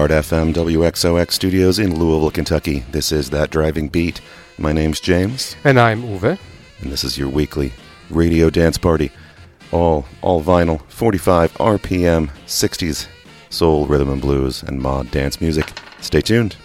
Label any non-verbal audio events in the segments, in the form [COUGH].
Vanguard FM WXOX studios in Louisville, Kentucky. This is That Driving Beat. My name's James. And I'm Uwe. And this is your weekly radio dance party. All, all vinyl, 45 RPM, 60s, soul, rhythm and blues, and mod dance music. Stay tuned.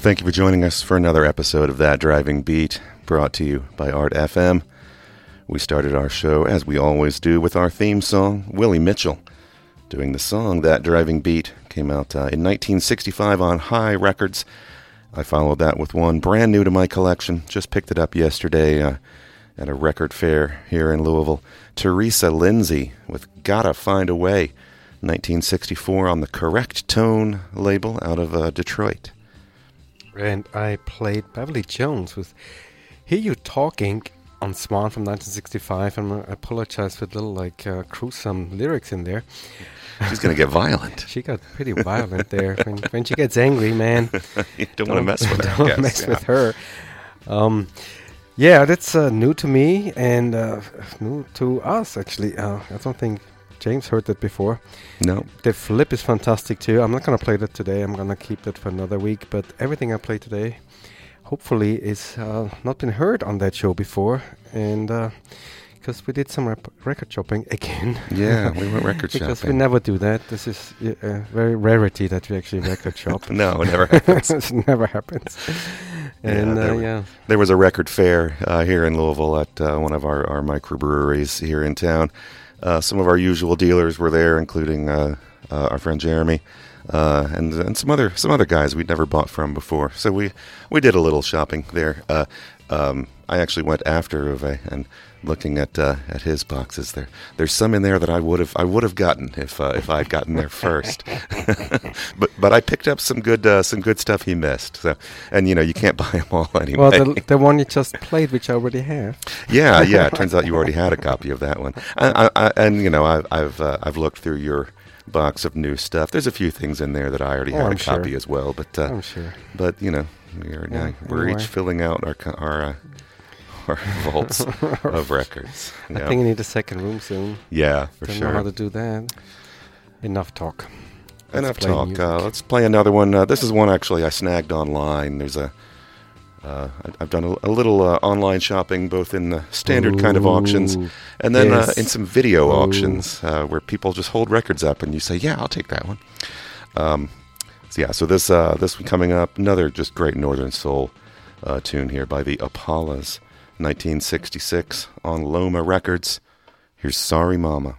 Well, thank you for joining us for another episode of That Driving Beat, brought to you by Art FM. We started our show, as we always do, with our theme song, Willie Mitchell. Doing the song That Driving Beat came out uh, in 1965 on Hi Records. I followed that with one brand new to my collection. Just picked it up yesterday uh, at a record fair here in Louisville. Theresa Lindsey with Gotta Find a Way, 1964 on the Correc-Tone label out of uh, Detroit. And I played Beverly Jones with Hear You Talking on Swan from 1965. And I apologize for the little like uh, gruesome lyrics in there. She's going to get violent. [LAUGHS] She got pretty violent there. When, when she gets angry, man, [LAUGHS] you don't, want to mess with her. Don't mess yeah. with her. Um, yeah, that's uh, new to me and uh, new to us, actually. Uh, I don't think James heard that before. No. The flip is fantastic too. I'm not gonna play that today. I'm gonna keep that for another week. But everything I play today, hopefully, is uh, not been heard on that show before, and because we did some record shopping again. Yeah, we went [LAUGHS] record shopping. because we never do that. This is uh, a very rarity that we actually record shop. [LAUGHS] No, it never happens. [LAUGHS] it never happens. And there uh, yeah, There was a record fair uh, here in Louisville at uh, one of our, our microbreweries here in town. Uh, some of our usual dealers were there, including uh, uh, our friend Jeremy uh, and and some other some other guys we'd never bought from before. So we we did a little shopping there. Uh, um, I actually went after Uwe and looking at uh, at his boxes. There there's some in there that I would have I would have gotten if uh, if I'd gotten there [LAUGHS] first. [LAUGHS] but but I picked up some good uh, some good stuff he missed. So and you know you can't [LAUGHS] buy them all anyway. well, the, the one you just played, which I already have. Yeah, yeah. It turns out you already had a copy of that one, I, I, I, and you know I've I've uh, I've looked through your box of new stuff. There's a few things in there that I already Oh, had I'm a copy sure. as well, but uh, I'm sure. but you know we're Yeah, now, we're anyway. each filling out our our uh, our [LAUGHS] vaults [LAUGHS] of records. I think I need a second room soon. yeah, for Don't know how to do that. Enough talk. Let's Enough talk. Uh, let's play another one. Uh, this is one actually I snagged online. There's a uh, I've done a, a little uh, online shopping, both in the standard kind of auctions And then uh, in some video Oh. auctions uh, where people just hold records up and you say, "Yeah, I'll take that one." Um, so yeah, so this uh, this one coming up, another just great Northern Soul uh, tune here by the Apollas, 1966 on Loma Records. Here's "Sorry Mama."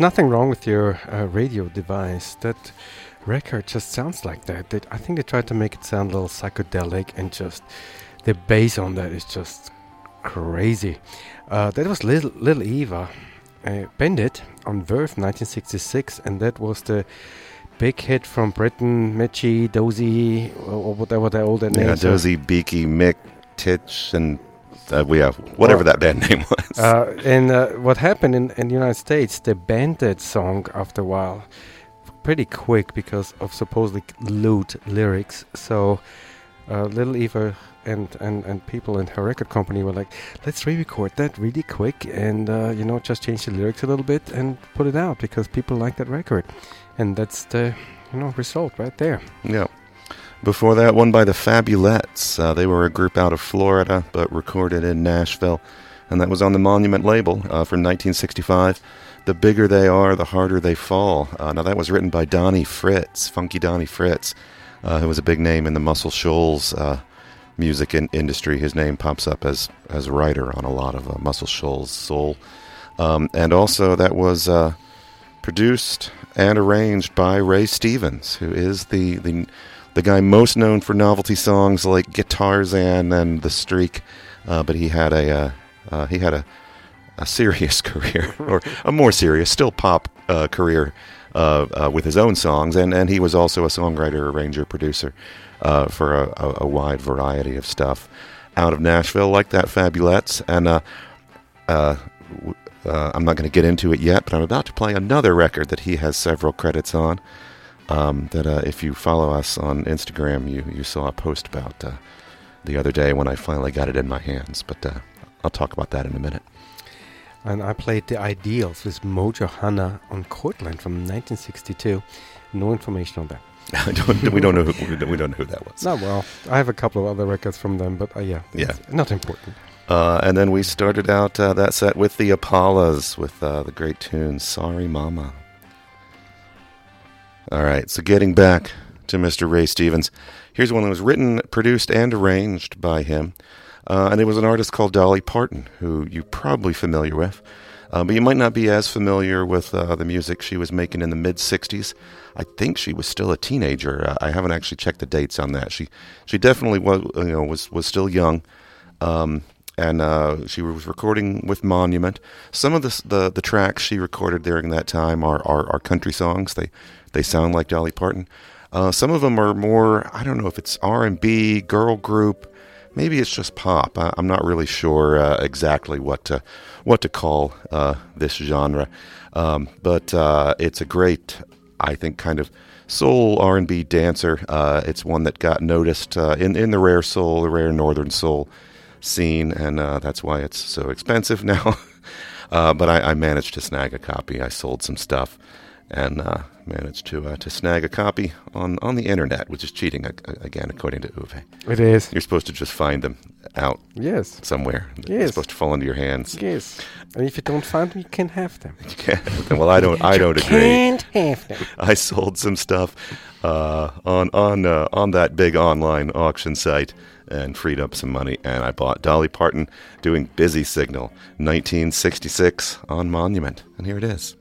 Nothing wrong with your uh, radio device. That record just sounds like that. They, I think they tried to make it sound a little psychedelic, and just the bass on that is just crazy. Uh, that was Little, Little Eva uh, Bend It on Verve 1966, and that was the big hit from Britain, Mitchy, Dozy, or, whatever their older Yeah, names. are. Dozy, Beaky, Mick, Titch, and uh, we have whatever Well- that band [LAUGHS] name was. Uh, and uh, what happened in, in the United States, they banned that song after a while, pretty quick because of supposedly lewd lyrics. So uh, Little Eva and, and, and people in her record company were like, let's re-record that really quick and uh, you know just change the lyrics a little bit and put it out because people like that record, and that's the you know result right there. Yeah. Before that, one by the Fabulettes. Uh, they were a group out of Florida, but recorded in Nashville, and that was on the Monument label uh, from 1965. The bigger they are, the harder they fall. Uh, now that was written by Donnie Fritts, Funky Donnie Fritts, uh, who was a big name in the Muscle Shoals uh, music in- industry. His name pops up as as writer on a lot of uh, Muscle Shoals soul, um, and also that was. Produced and arranged by Ray Stevens, who is the the, the guy most known for novelty songs like Guitarzan and The Streak. Uh, but he had a uh, uh, he had a a serious [LAUGHS] career, or a more serious, still pop uh, career uh, with his own songs, and, and he was also a songwriter, arranger, producer for a, a, a wide variety of stuff out of Nashville, like that Fabulettes, and uh, I'm not going to get into it yet, but I'm about to play another record that he has several credits on. Um, that uh, if you follow us on Instagram, you, you saw a post about uh, the other day when I finally got it in my hands. But uh, I'll talk about that in a minute. And I played The Ideals with Mojo Hanna on Cortland from 1962. No information on that. [LAUGHS] Don't, we don't know who we don't, know who that was. No, well, I have a couple of other records from them, but uh, yeah, Yeah. not important. Uh, and then we started out uh, that set with the Apollas with uh, the great tune "Sorry Mama." All right, so getting back to Mr. Ray Stevens, here's one that was written, produced, and arranged by him, uh, and it was an artist called Dolly Parton, who you're probably familiar with, uh, but you might not be as familiar with uh, the music she was making in the mid '60s. I think she was still a teenager. Uh, I haven't actually checked the dates on that. She she definitely was you know was was still young. Um, and uh, she was recording with Monument. Some of the, the the tracks she recorded during that time are, are, are country songs. They they sound like Dolly Parton. Uh, some of them are more I don't know if it's R and B, girl group, maybe it's just pop. I, I'm not really sure uh, exactly what to what to call uh, this genre, um, but uh, it's a great I think kind of soul R and B dancer. Uh, it's one that got noticed uh, in in the rare soul, the rare northern soul scene, and uh, that's why it's so expensive [LAUGHS] now. uh, but I, I managed to snag a copy. I sold some stuff, and uh, managed to uh, to snag a copy on, on the internet, which is cheating again, according to Uwe. It is. You're supposed to just find them out Yes. somewhere. They're Yes. supposed to fall into your hands. Yes. And if you don't find them, you can't have them. You can't- well, I don't. I don't agree. Can't have them. I sold some stuff uh, on on uh, on that big online auction site and freed up some money. And I bought Dolly Parton doing "Busy Signal" 1966 on Monument, and here it is.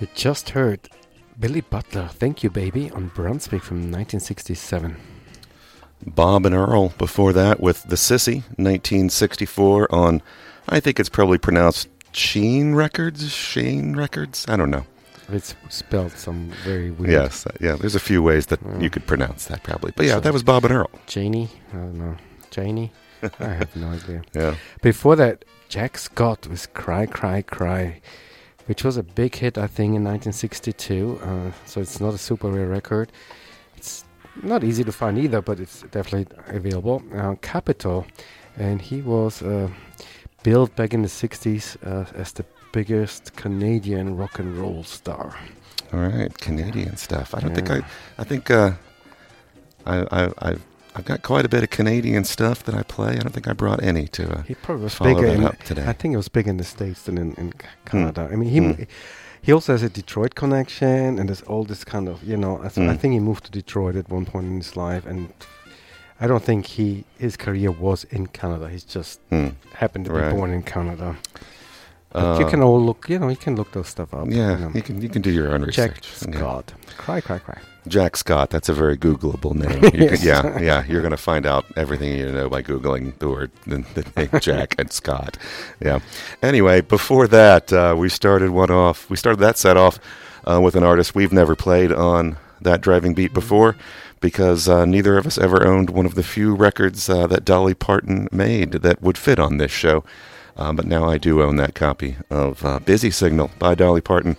You just heard Billy Butler, Thank You Baby, on Brunswick from 1967. Bob and Earl before that with The Sissy, 1964 on, I think it's probably pronounced Sheen Records? Sheen Records? I don't know. It's spelled some very weird. Yes, uh, yeah, there's a few ways that you could pronounce that probably. But yeah, that was Bob and Earl. Janie? I don't know. Janie? [LAUGHS] I have no idea. Yeah. Before that, Jack Scott with Cry, Cry, Cry, which was a big hit, I think, in 1962. Uh, so it's not a super rare record. It's not easy to find either, but it's definitely available. Uh, Capitol, and he was uh, billed back in the 60s uh, as the biggest Canadian rock and roll star. All right, Canadian stuff. I don't think I. I think uh, I, I, I've I've got quite a bit of Canadian stuff that I play. I don't think I brought any to. Uh, He probably was follow bigger that in, up today. I think it was bigger in the States than in, in C- Canada. I mean, he Hmm. he also has a Detroit connection, and there's all this kind of, you know, I, th- I Hmm. think he moved to Detroit at one point in his life, and I don't think he his career was in Canada. He's just hmm. happened to be born in Canada. But you Uh, can all look, you know, you can look those stuff up. Yeah, you know. you can you can do your own Jack research. Yeah. Scott. Cry, cry, cry. Jack Scott. That's a very Googleable name. [LAUGHS] Yes. can, yeah, yeah. You're going to find out everything you know by googling the word the, the name [LAUGHS] Jack and Scott. Yeah. Anyway, before that, uh, we started one off. We started that set off uh, with an artist we've never played on that driving beat before. Because uh, neither of us ever owned one of the few records uh, that Dolly Parton made that would fit on this show. Uh, but now I do own that copy of uh, Busy Signal by Dolly Parton,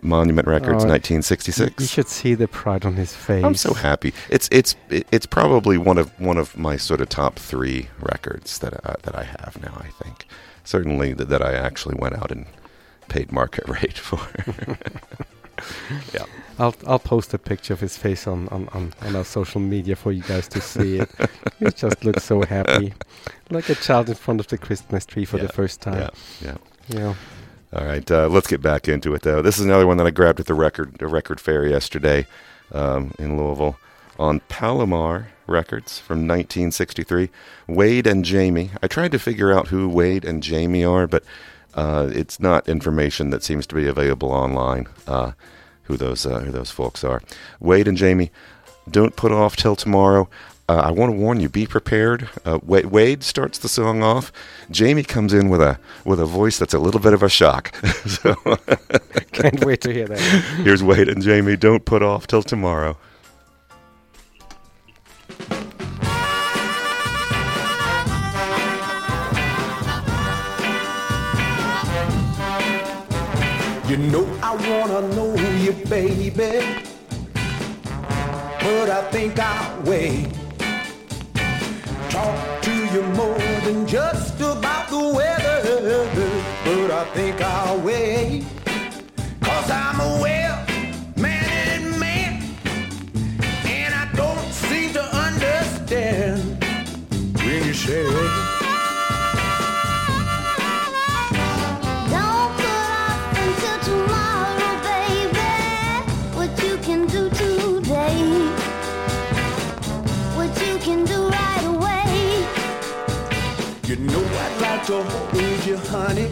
Monument Records, Oh, 1966. You should see the pride on his face. I'm so happy. It's it's it's probably one of one of my sort of top three records that I, that I have now. I think certainly that, that I actually went out and paid market [LAUGHS] rate for. [LAUGHS] [LAUGHS] yeah, I'll I'll post a picture of his face on, on, on, on our social media for you guys to see it. [LAUGHS] he just looks so happy, like a child in front of the Christmas tree for Yeah, the first time. yeah, yeah. Yeah. All right, uh, let's get back into it though. This is another one that I grabbed at the record the record fair yesterday um, in Louisville on Palomar Records from 1963. Wade and Jamie. I tried to figure out who Wade and Jamie are, but uh, it's not information that seems to be available online. Uh, who those uh, who those folks are? Wade and Jamie. Don't put off till tomorrow. Uh, I want to warn you. Be prepared. Uh, Wade, Wade starts the song off. Jamie comes in with a with a voice that's a little bit of a shock. [LAUGHS] so Can't wait to hear that. [LAUGHS] here's Wade and Jamie. Don't put off till tomorrow. You know I wanna know you, baby. But I think I'll wait. Talk to you more than just about the weather. But I think I'll wait. Cause I'm a well mannered man. And I don't seem to understand when you say. don't need you, honey.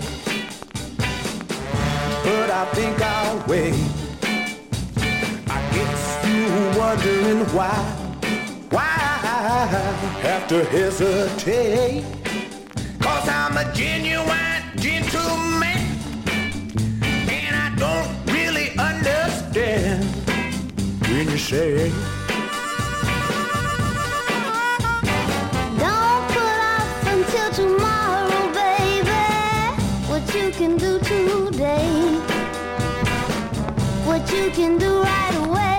But I think I'll wait. I guess you wondering why, why I have to hesitate. Cause I'm a genuine gentleman. And I don't really understand when you say you can do right away.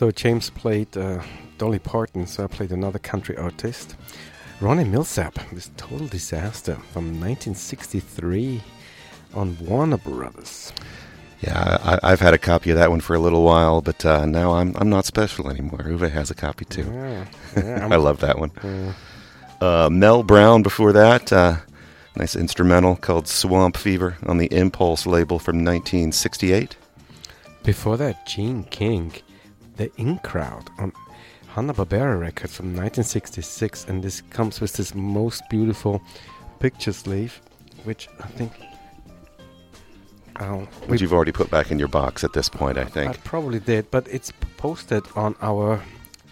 So James played uh, Dolly Parton, so I played another country artist. Ronnie Milsap, this total disaster from 1963 on Warner Brothers. Yeah, I, I've had a copy of that one for a little while, but uh, now I'm I'm not special anymore. Uwe has a copy too. Yeah, yeah, [LAUGHS] I love that one. Uh, Mel Brown before that, uh, nice instrumental called Swamp Fever on the Impulse label from 1968. Before that, Jean King, The In Crowd on Hanna-Barbera Records from 1966, and this comes with this most beautiful picture sleeve, which I think. Oh, Which you've already put back in your box at this point, I think. I probably did, but it's posted on our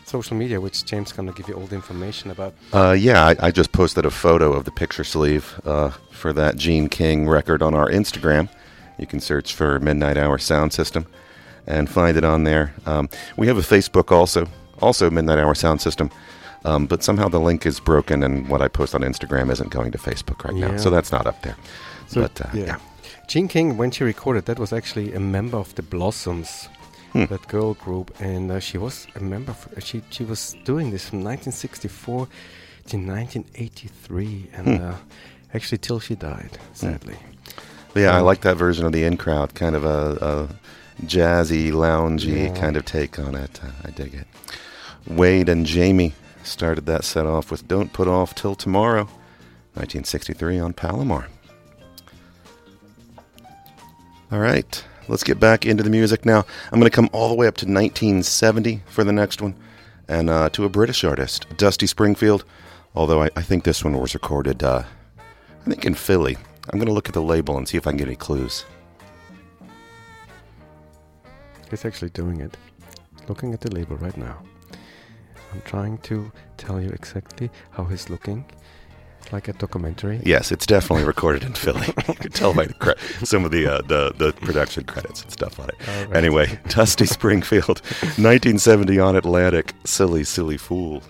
social media, which James gonna give you all the information about. Uh, yeah, I, I just posted a photo of the picture sleeve uh, for that Jean King record on our Instagram. You can search for Midnight Hour Sound System and find it on there. Um, we have a Facebook also, also Midnight Hour Sound System. Um, but somehow the link is broken, and what I post on Instagram isn't going to Facebook right now, so that's not up there. So but uh, yeah. Jean King, when she recorded, that was actually a member of the Blossoms, Hmm. that girl group, and uh, she was a member. Of, she she was doing this from 1964 to 1983, and Hmm. uh, actually till she died, sadly. But yeah, I Um, like that version of the in crowd, kind of a, a jazzy, loungy Yeah. kind of take on it. Uh, I dig it. Wade and Jamie started that set off with Don't Put Off Till Tomorrow, 1963 on Palomar. All right, let's get back into the music now. I'm going to come all the way up to 1970 for the next one, and uh, to a British artist, Dusty Springfield, although I, I think this one was recorded, uh, I think in Philly. I'm going to look at the label and see if I can get any clues. He's actually doing it. Looking at the label right now. I'm trying to tell you exactly how he's looking. Like a documentary. Yes, it's definitely recorded in Philly. [LAUGHS] you can tell by the cre- some of the, uh, the the production credits and stuff on it. Right. Anyway, Dusty Springfield, [LAUGHS] 1970 on Atlantic, silly, silly fool.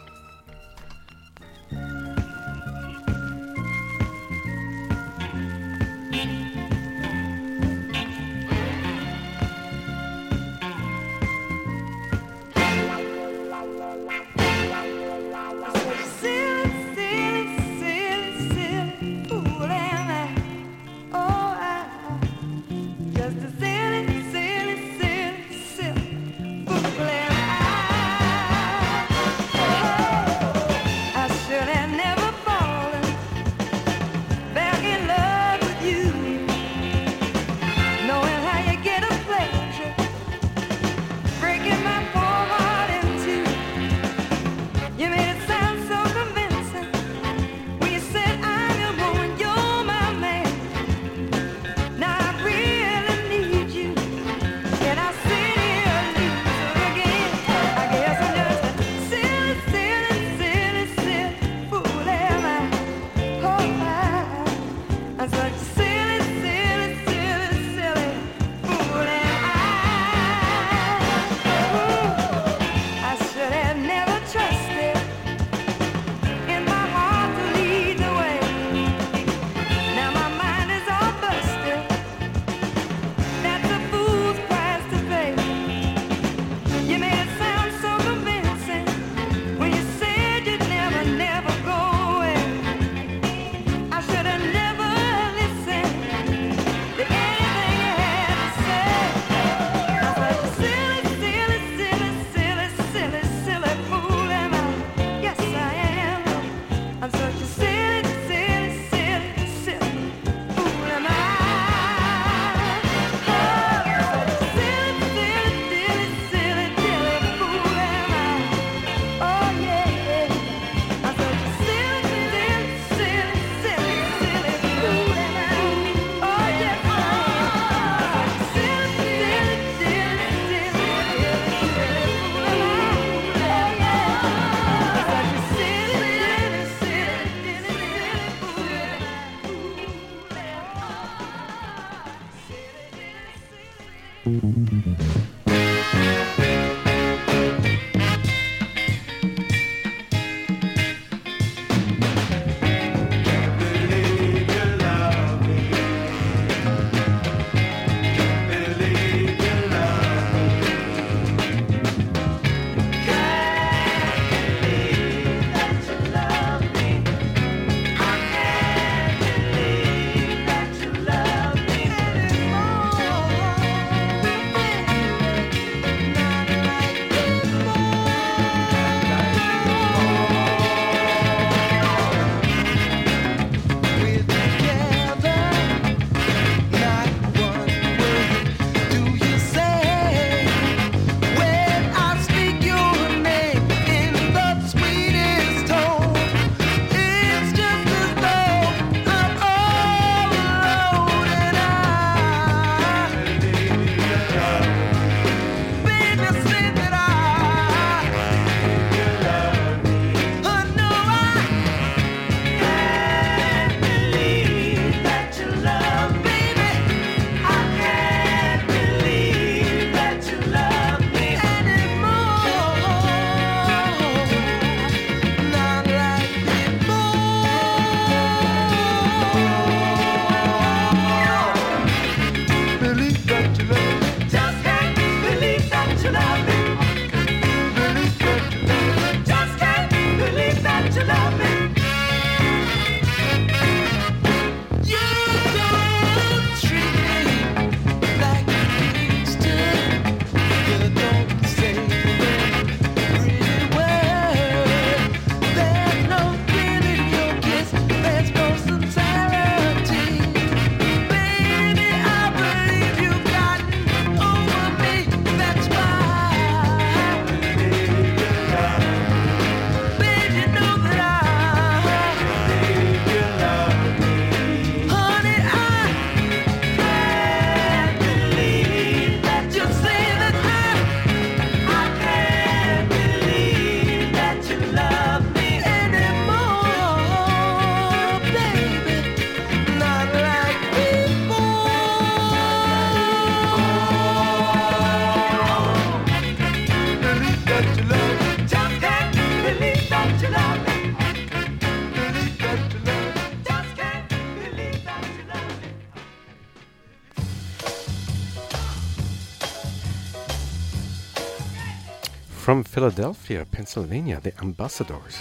From Philadelphia, Pennsylvania, the Ambassadors.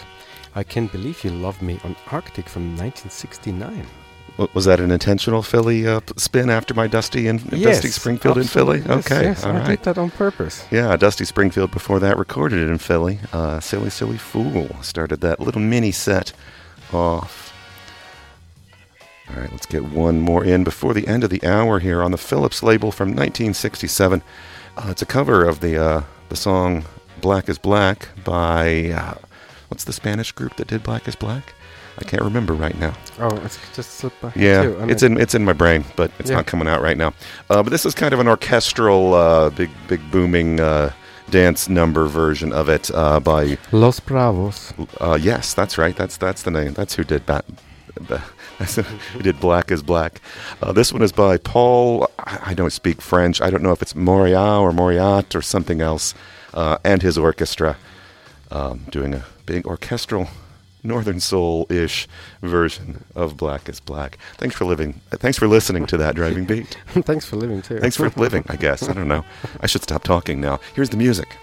I Can't Believe You Love Me on Arctic from 1969. Was that an intentional Philly uh, spin after my Dusty and Dusty Springfield in Philly? Yes, okay, yes, all I right. did that on purpose. Yeah, Dusty Springfield before that recorded it in Philly. Uh, Silly Silly Fool started that little mini set off. All right, let's get one more in before the end of the hour here on the Philips label from 1967. Uh, it's a cover of the uh, the song "Black Is Black" by uh, what's the Spanish group that did "Black Is Black"? I can't remember right now. Oh, it's just slipped by. Yeah, too. I it's in it's in my brain, but it's Yeah. not coming out right now. Uh, but this is kind of an orchestral, uh, big big booming uh, dance number version of it uh, by. Los Bravos. Uh, yes, that's right. That's that's the name. That's who did that. [LAUGHS] Who did Black is Black. Uh, this one is by Paul. I I don't speak French. I don't know if it's Moriat or Moriat or something else, uh, and his orchestra um, doing a big orchestral Northern Soul-ish version of Black is Black. Thanks for living. Thanks for listening to that driving beat. [LAUGHS] Thanks for living too. Thanks for living. I guess I don't know. I should stop talking now. Here's the music.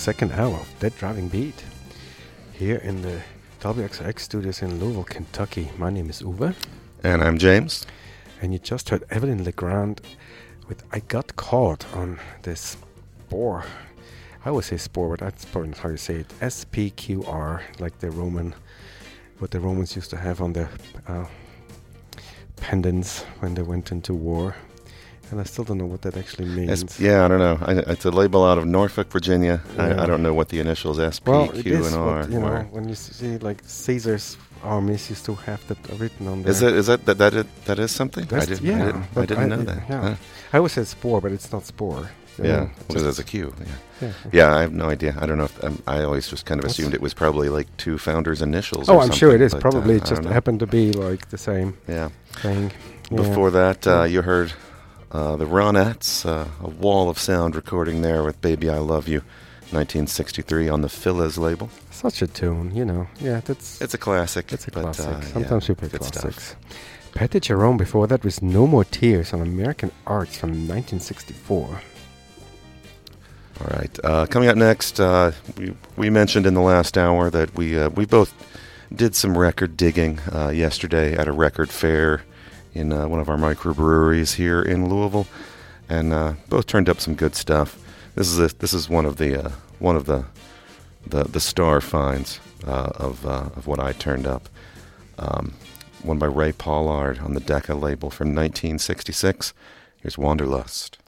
Second hour of That Driving Beat here in the WXX studios in Louisville, Kentucky. My name is Uwe, And I'm James. and you just heard Evelyn Legrand with I Got Caught on this spore. I always say spore, but that's probably not how you say it. S P Q R, like the Roman, what the Romans used to have on their uh, pendants when they went into war. And I still don't know what that actually means. S- yeah, I don't know. I, it's a label out of Norfolk, Virginia. Yeah. I, I don't know what the initials SP, Well, it Q, and R what, you know, when you see like Caesar's armies used to have that written on there. Is it? Is that that that, is, that is something? I didn't. yeah, I didn't, I didn't know that. yeah. Huh. I always said spore, but it's not spore. Yeah, because there's a Q. Yeah. yeah. Yeah, I have no idea. I don't know if um, I always just kind of assumed it was probably like two founders' initials. Oh, or I'm sure it is. Probably uh, it just happened to be like the same Yeah. thing. Yeah. Before that, uh, you heard uh, the Ronettes, uh, a wall of sound recording there with "Baby I Love You," 1963 on the Philles label. Such a tune, you know. Yeah, that's It's a classic. it's a but, classic. uh, yeah, Sometimes we play good stuff. classics. Patti Jerome before that was No More Tears on American Arts from 1964. All right. Uh, coming up next, uh, we we mentioned in the last hour that we uh, we both did some record digging uh, yesterday at a record fair in uh, one of our microbreweries here in Louisville, and uh, both turned up some good stuff. This is a, this is one of the uh, one of the the, the star finds uh, of uh, of what I turned up. Um, one by Ray Pollard on the Decca label from 1966. Here's Wanderlust.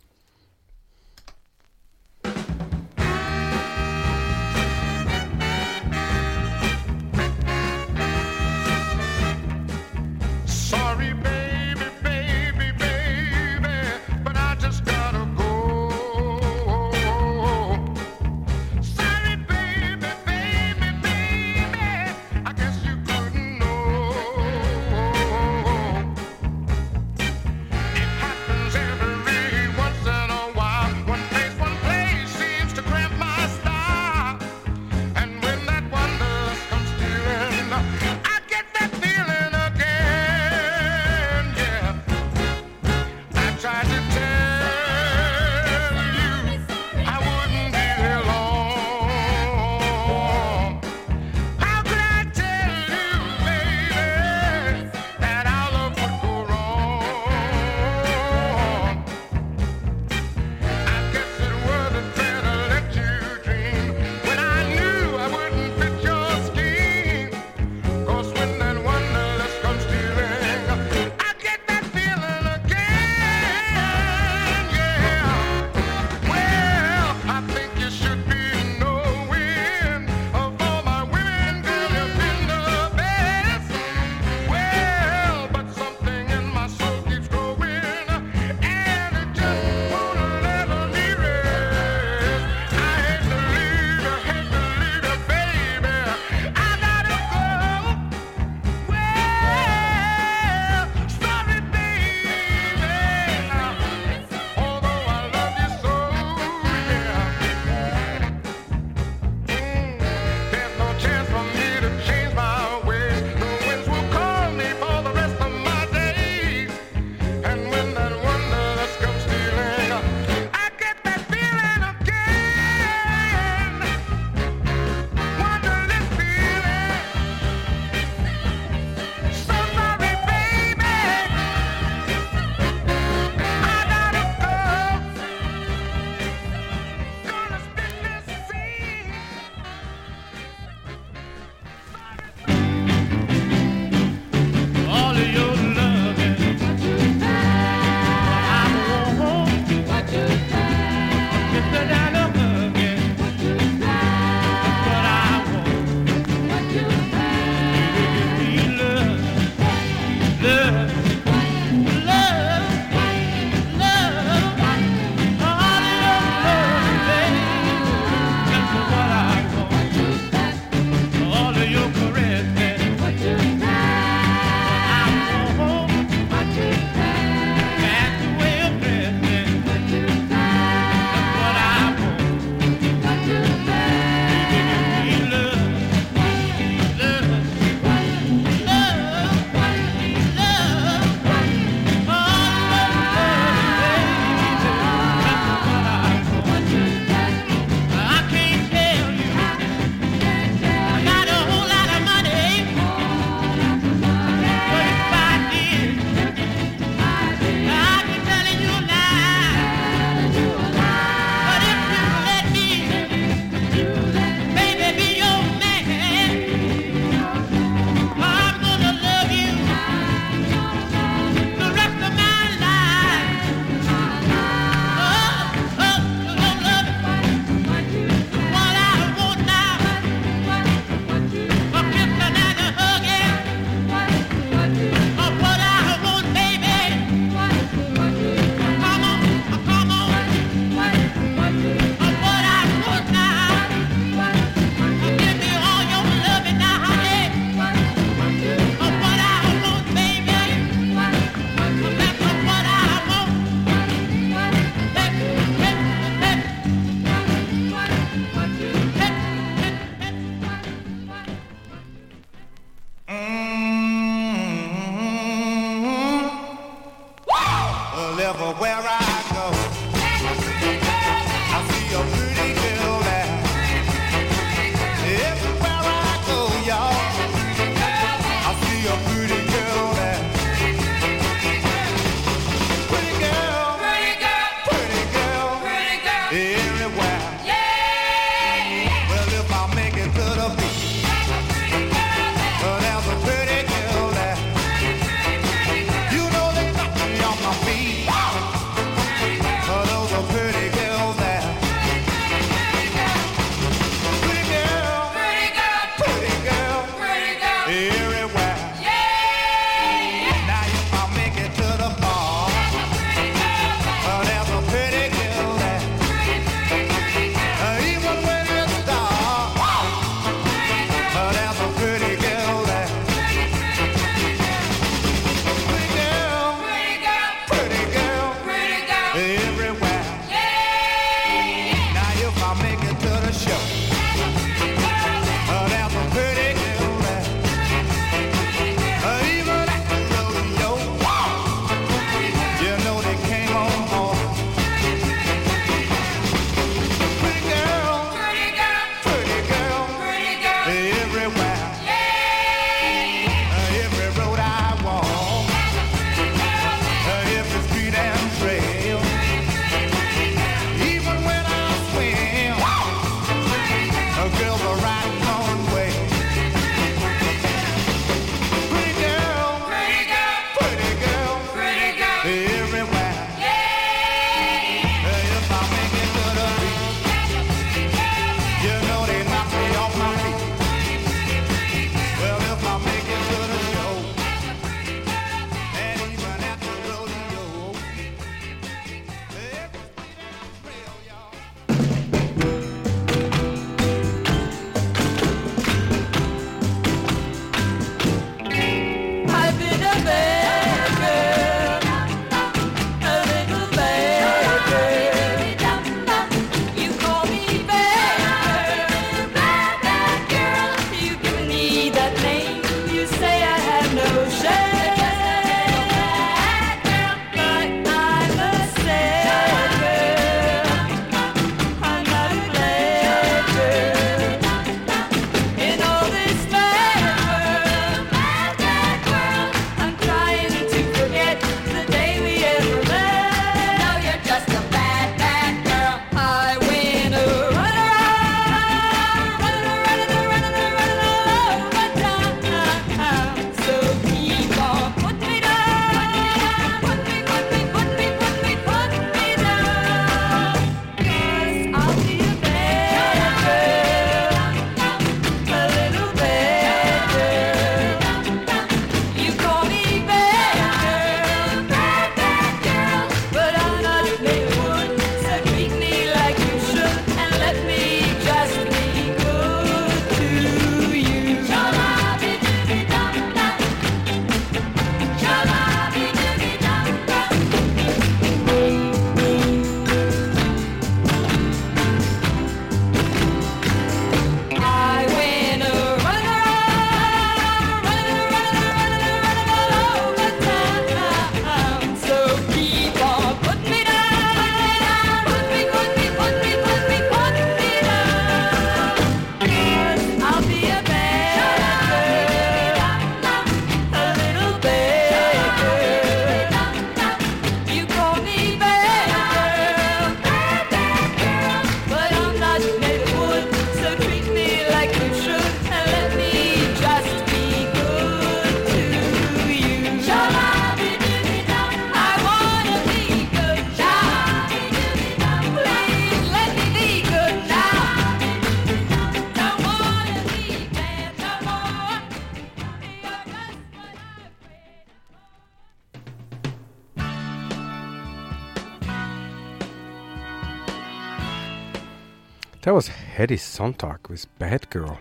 Hedy Sontag with Bad Girl,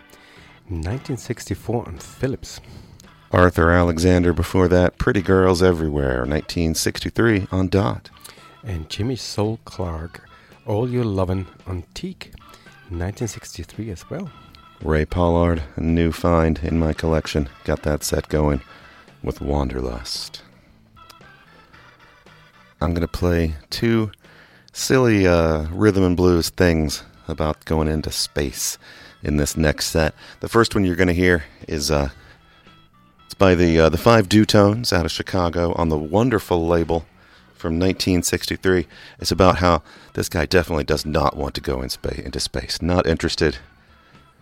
1964 on Philips. Arthur Alexander before that, Pretty Girls Everywhere, 1963 on Dot. And Jimmy Soul Clark, All Your Lovin' on Teak, 1963 as well. Ray Pollard, a new find in my collection, got that set going with Wanderlust. I'm going to play two silly uh, rhythm and blues things about going into space in this next set. The first one you're going to hear is uh, it's by the uh, the Five Du-Tones out of Chicago on the One-derful label from 1963. It's about how this guy definitely does not want to go in spa- into space. Not interested.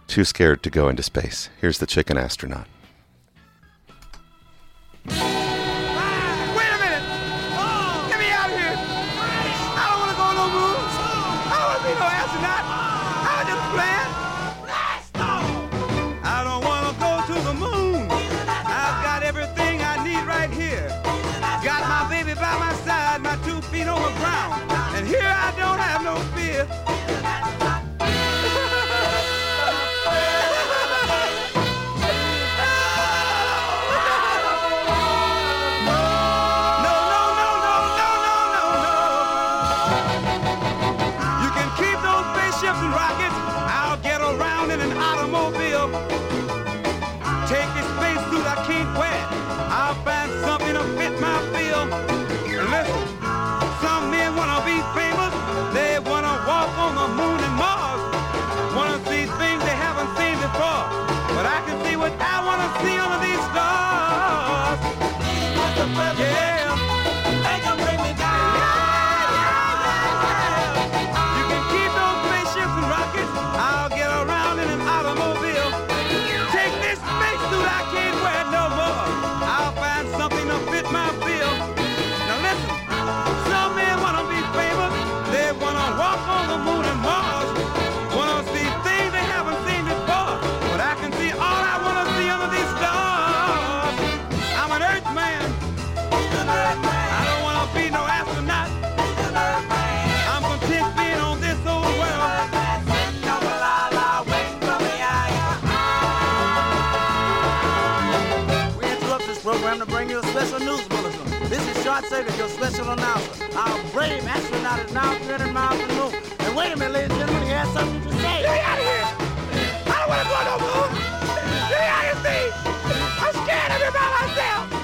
Too scared to go into space. Here's the chicken astronaut. Chart Saver, your special announcer. Our brave astronaut is now 300 miles from the moon. And wait a minute, ladies and gentlemen, he has something to say. Get me out of here! I don't want to go no more! Get me out of here, I'm scared of it by myself!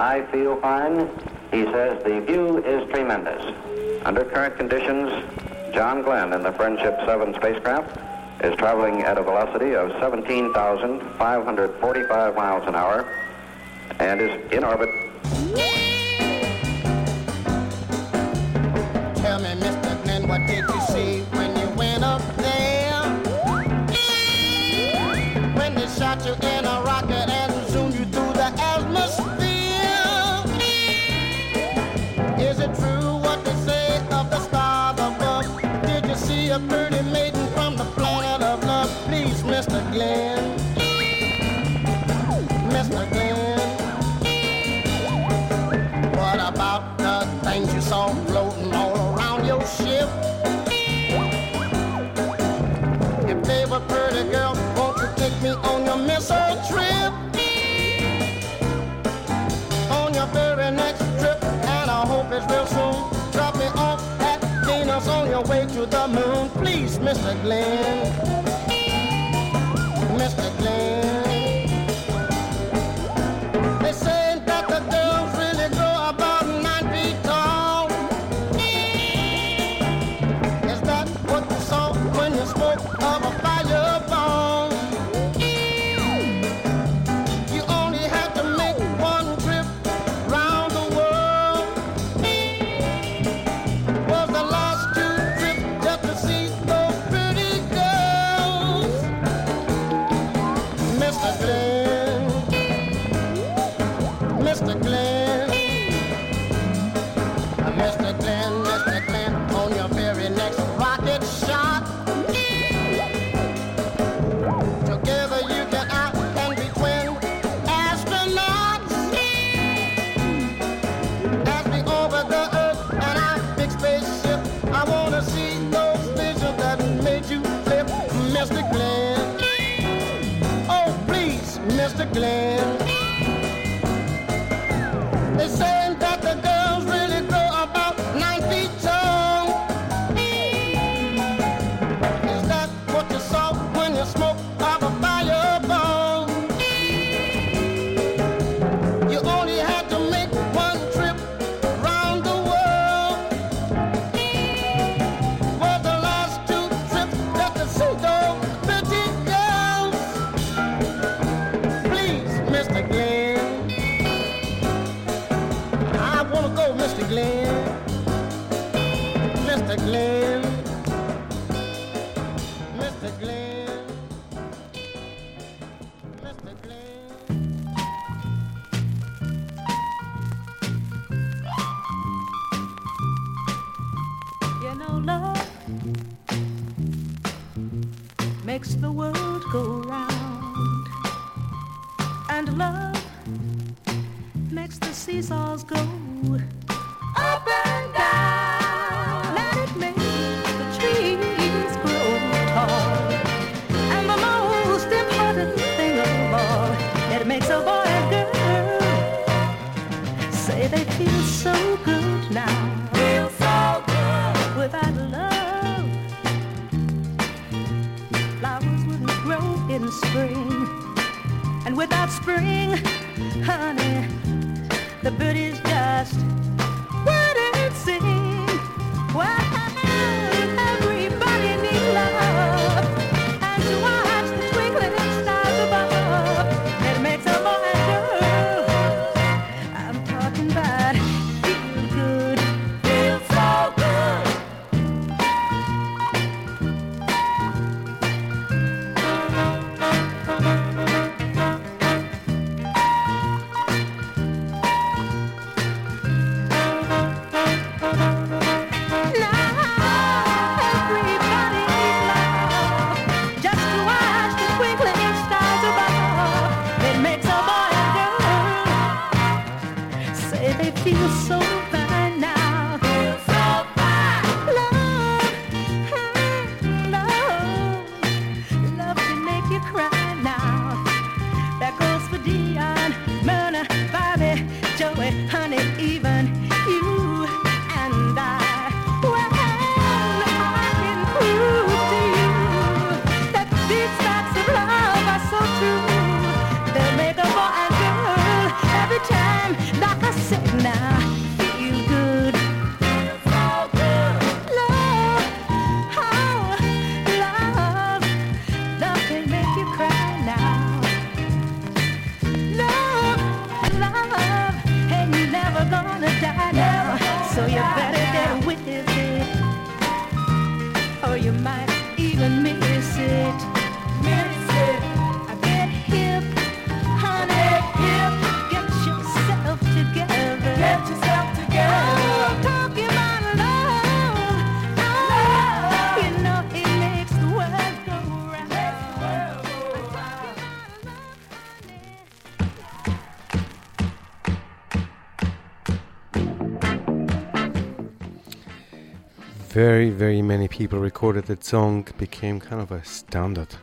I feel fine, he says the view is tremendous. Under current conditions, John Glenn in the Friendship 7 spacecraft is traveling at a velocity of 17,545 miles an hour and is in orbit. Tell me, Mr. Glenn, what did you see? is real soon. Drop me off at Venus on your way to the moon. Please, Mr. Glenn. Mr. Glenn. makes the world go round. And love makes the seesaws go. spring. Very, very many people recorded that song, became kind of a standard.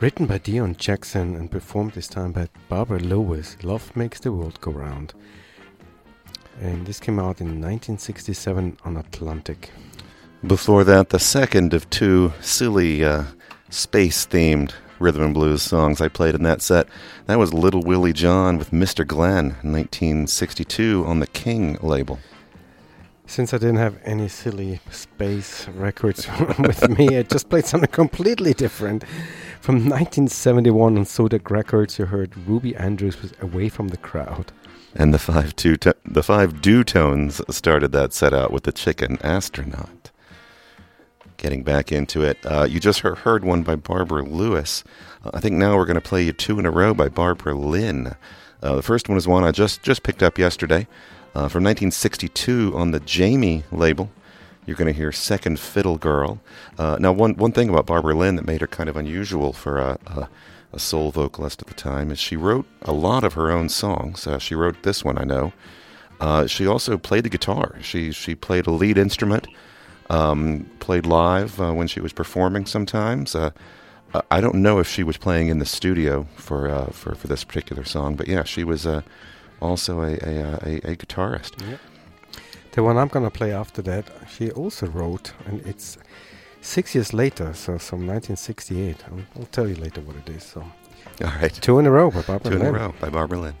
Written by Deon Jackson and performed this time by Barbara Lewis, Love Makes the World Go Round. And this came out in 1967 on Atlantic. Before that, the second of two silly uh, space themed rhythm and blues songs I played in that set. That was Little Willie John with Mr. Glenn, 1962, on the King label. Since I didn't have any silly space records [LAUGHS] with me, I just played something completely different. From 1971 on Zodiac Records, you heard Ruby Andrews was Away from the Crowd. And the five two to- the five Du-Tones started that set out with the chicken astronaut. Getting back into it, uh, you just heard, heard one by Barbara Lewis. Uh, I think now we're going to play you two in a row by Barbara Lynn. Uh, the first one is one I just just picked up yesterday uh, from 1962 on the Jamie label. You're going to hear Second Fiddle Girl. Uh, now, one, one thing about Barbara Lynn that made her kind of unusual for a, a, a soul vocalist at the time is she wrote a lot of her own songs. Uh, she wrote this one, I know. Uh, she also played the guitar. She, she played a lead instrument, um, played live uh, when she was performing sometimes. Uh, I- don't know if she was playing in the studio for, uh, for, for this particular song, but yeah, she was also a, a, uh, a, a guitarist. The one I'm gonna play after that, she also wrote, and it's six years later, so from 1968. I'll, I'll tell you later what it is. So, [LAUGHS] All right. two in a row by Barbara Two in a row by Barbara Lynn.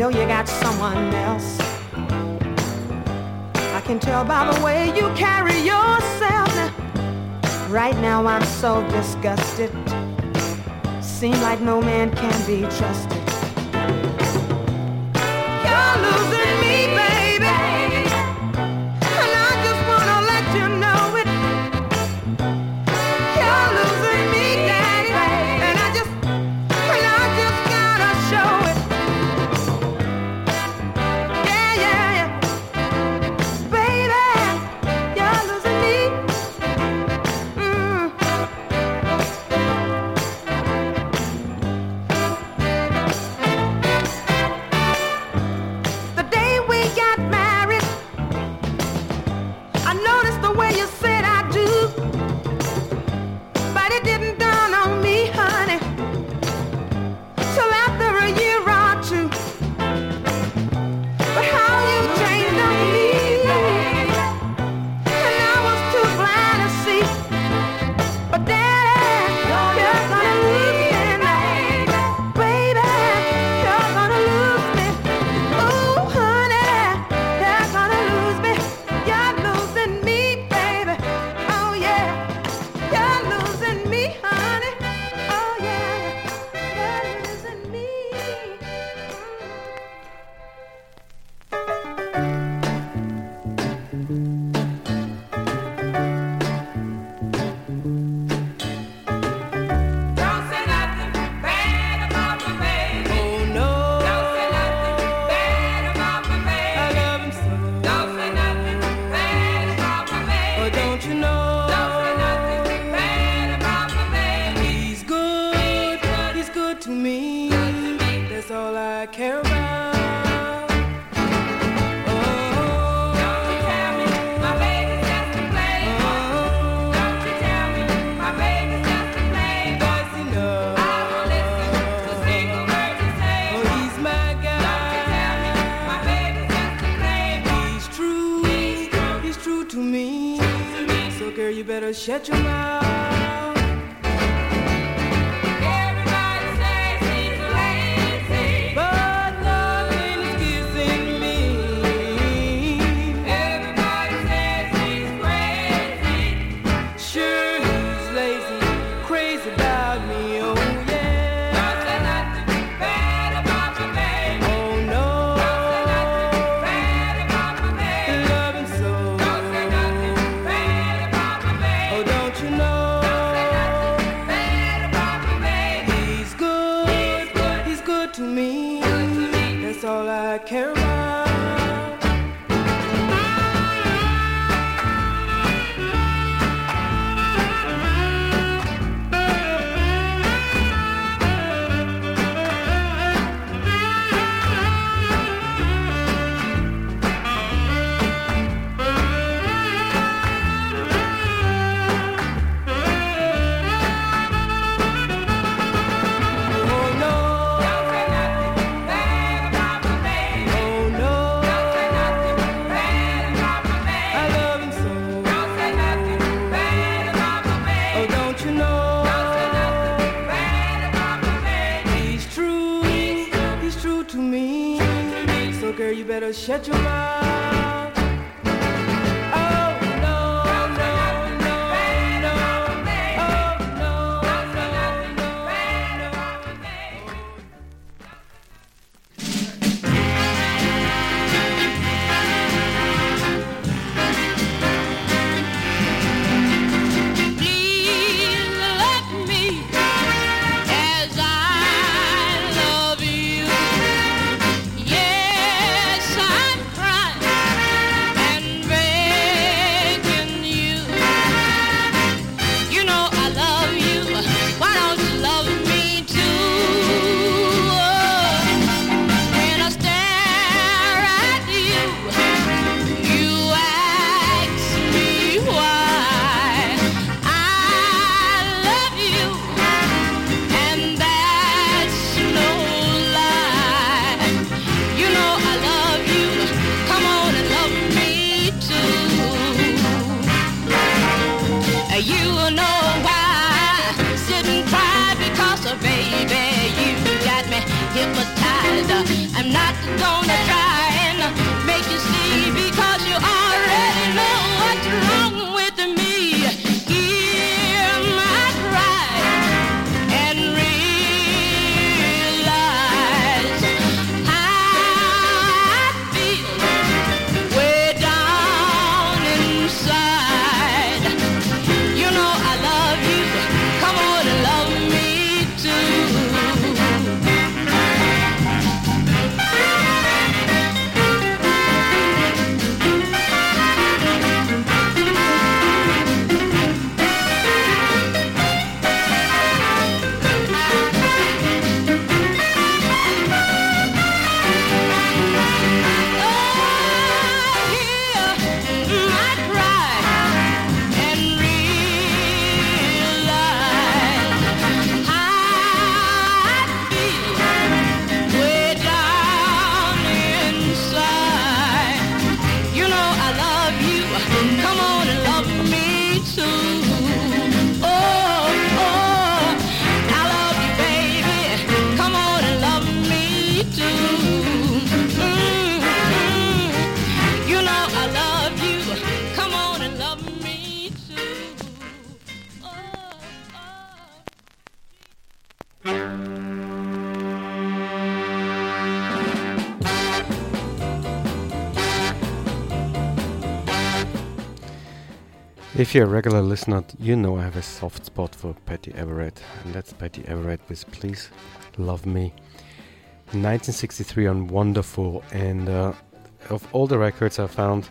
Know you got someone else. I can tell by the way you carry yourself. Now, right now I'm so disgusted. Seem like no man can be trusted. what you Shut your mouth. If you're a regular listener, you know I have a soft spot for Betty Everett, and that's Betty Everett with Please Love Me. 1963 on One-derful, and uh, of all the records I found,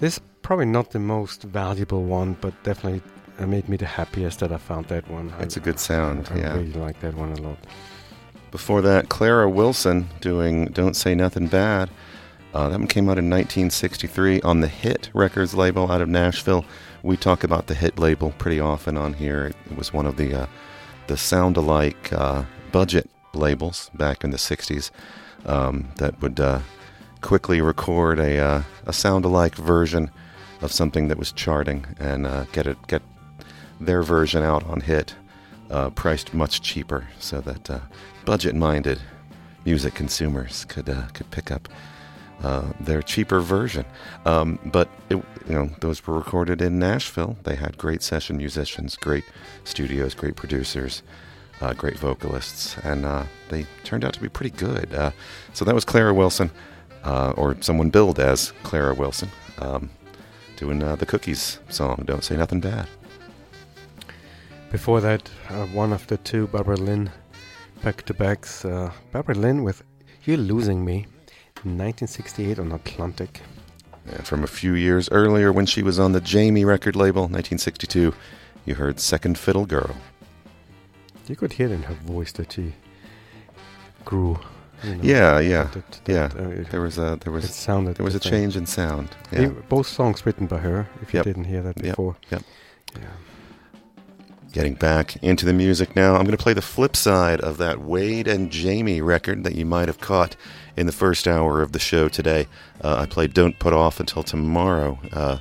this probably not the most valuable one, but definitely uh, made me the happiest that I found that one. It's I, a good sound, I, I yeah. I really like that one a lot. Before that, Clara Wilson doing Don't Say Nothing Bad. Uh, that one came out in 1963 on the Hit Records label out of Nashville. We talk about the Hit label pretty often on here. It was one of the uh, the sound alike uh, budget labels back in the 60s um, that would uh, quickly record a, uh, a sound alike version of something that was charting and uh, get it get their version out on Hit, priced much cheaper, so that uh, budget-minded music consumers could could pick up uh, their cheaper version. Um, but it, you know, those were recorded in Nashville. They had great session musicians, great studios, great producers, uh, great vocalists, and uh, they turned out to be pretty good. Uh, so that was Clara Wilson, uh, or someone billed as Clara Wilson, um, doing the Cookies song "Don't Say Nothing Bad." Before that, one of the two Barbara Lynn back to backs. Uh, Barbara Lynn with You're Losing Me 1968 on Atlantic. And from a few years earlier, when she was on the Jamie record label, 1962, you heard Second Fiddle Girl. You could hear in her voice that she grew. you know, Yeah, yeah, that- yeah. uh, There was a there was it sounded there was a change in sound. Yeah. both songs written by her. If you Yep. didn't hear that Yep. before. Yep. Yeah. Getting back into the music now, I'm going to play the flip side of that Wade and Jamie record that you might have caught in the first hour of the show today. Uh, I played "Don't Put Off Until Tomorrow" uh,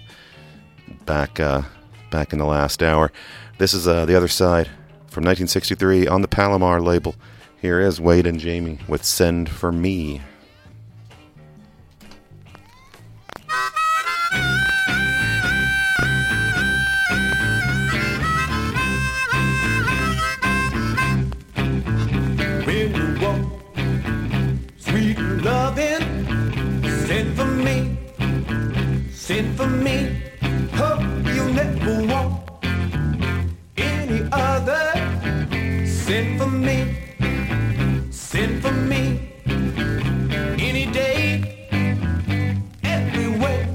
back uh, back in the last hour. This is uh, the other side from 1963 on the Palomar label. Here is Wade and Jamie with "Send for Me." For me. Hope you never want any other. Send for me, send for me. Any day, every way.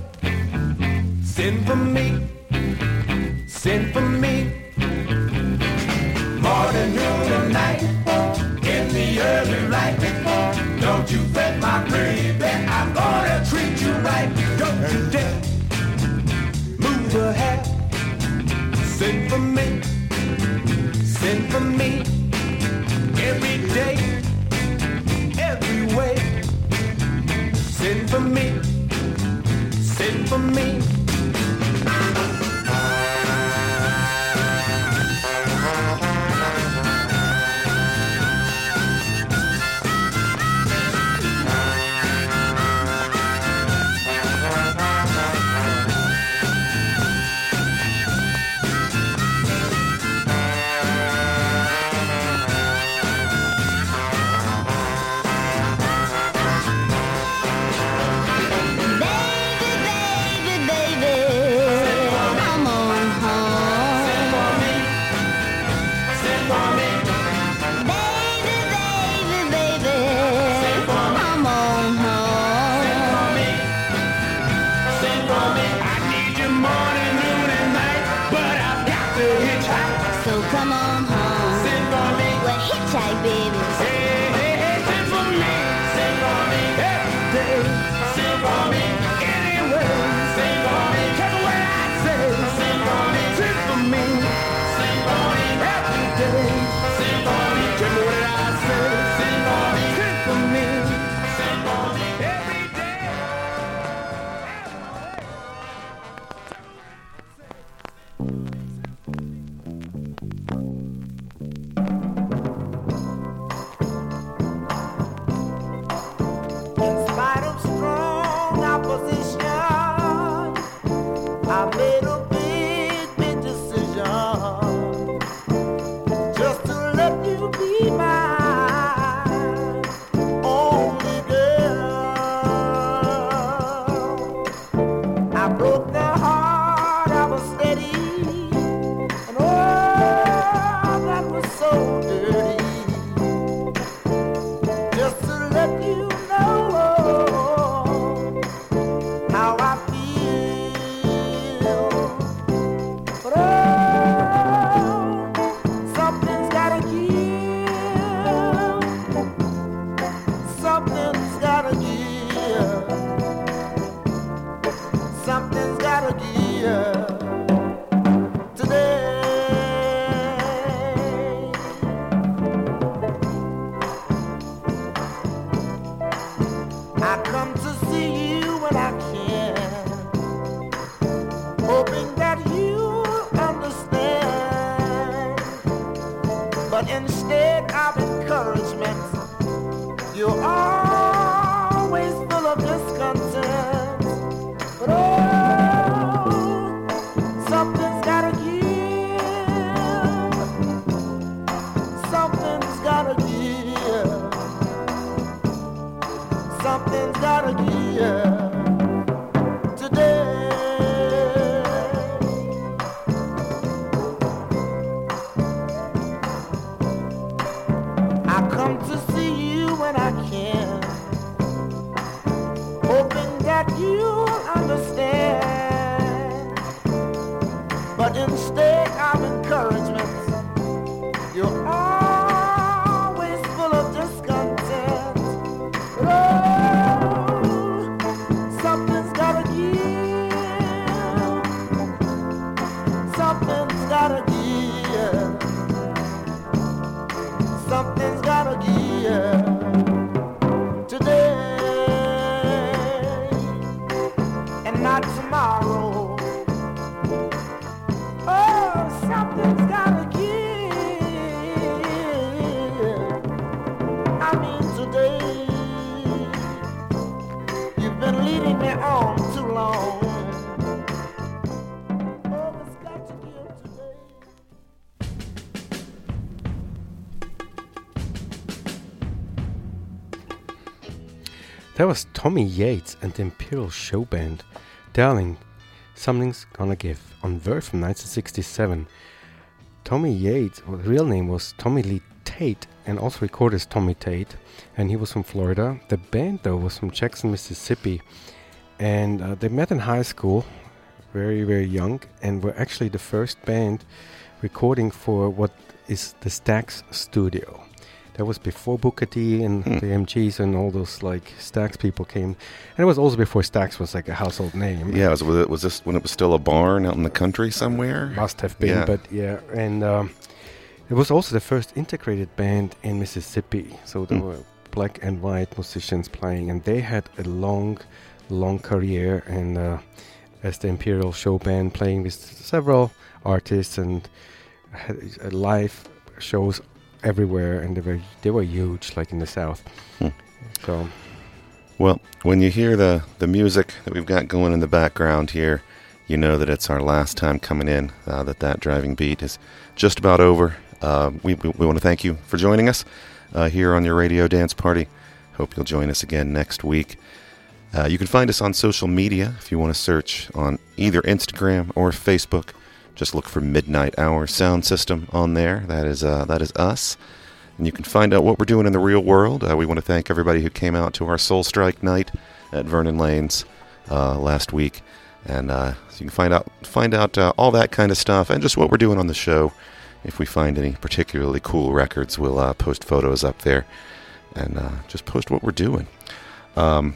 Send for me, send for me. Morning, noon, and night in the early light. Don't you fret, my baby, I'm gonna treat you right. Don't you dare Send for me, send for me. Every day, every way. Send for me, send for me. So come on home. Send for me. Well, hitchhike, baby. Tommy Yates and the Imperial Show Band. Darling, something's gonna give. On Verve from 1967. Tommy Yates, well, real name was Tommy Lee Tate, and also recorded as Tommy Tate, and he was from Florida. The band, though, was from Jackson, Mississippi, and uh, they met in high school, very, very young, and were actually the first band recording for what is the Stax Studio. That was before Booker T and Hmm. the MGs and all those like Stax people came, and it was also before Stax was like a household name. Yeah, was, was it- was this when it was still a barn out in the country somewhere? Must have been, Yeah. but yeah, and um, it was also the first integrated band in Mississippi. So there Hmm. were black and white musicians playing, and they had a long, long career and uh, as the Imperial Show Band, playing with several artists and had uh, live shows everywhere, and they were they were huge, like in the South. Hmm. So Well, when you hear the, the music that we've got going in the background here, you know that it's our last time coming in, uh, that that driving beat is just about over. Uh, we, we, we want to thank you for joining us uh, here on your radio dance party. Hope you'll join us again next week. Uh, you can find us on social media if you want to search on either Instagram or Facebook. Just look for Midnight Hour Sound System on there. That is uh, that is us. And you can find out what we're doing in the real world. Uh, we want to thank everybody who came out to our Soul Strike night at Vernon Lanes uh, last week, and uh, so you can find out find out uh, all that kind of stuff and just what we're doing on the show. If we find any particularly cool records, we'll post photos up there and just post what we're doing. Um,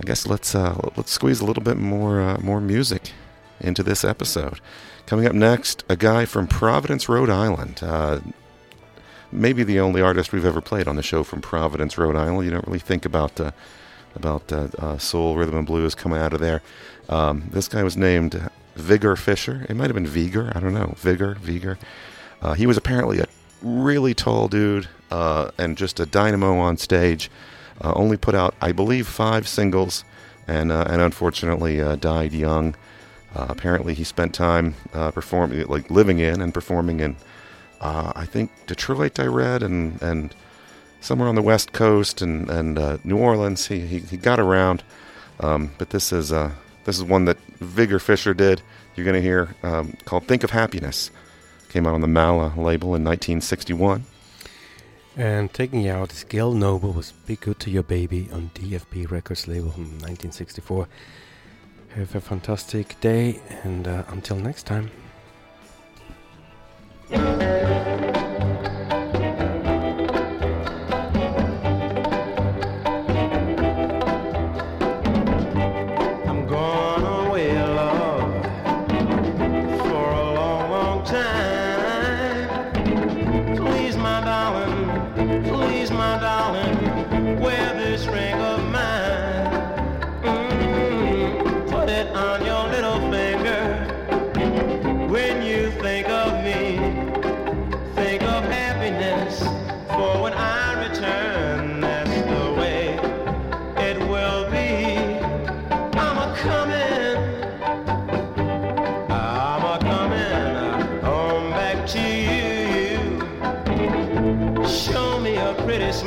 I guess let's uh, let's squeeze a little bit more uh, more music into this episode. Coming up next, a guy from Providence, Rhode Island. Uh, maybe the only artist we've ever played on the show from Providence, Rhode Island. You don't really think about uh, about uh, uh, soul, rhythm, and blues coming out of there. Um, this guy was named Vigor Fisher. It might have been Vigor. I don't know. Vigor, Vigor. Uh, he was apparently a really tall dude uh, and just a dynamo on stage. Only put out, I believe, five singles, and and unfortunately died young. Uh, apparently, he spent time uh, performing, like living in and performing in, uh, I think Detroit. I read and and somewhere on the West Coast and and uh, New Orleans. He, he he got around, um, but this is uh this is one that Vigor Fisher did. You're gonna hear um, called "Think of Happiness." Came out on the Mala label in 1961. And taking you out is Gail Noble was Be Good to Your Baby on DFB Records label in 1964. Have a fantastic day and uh, until next time.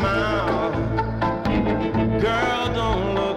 Smile. Girl, don't look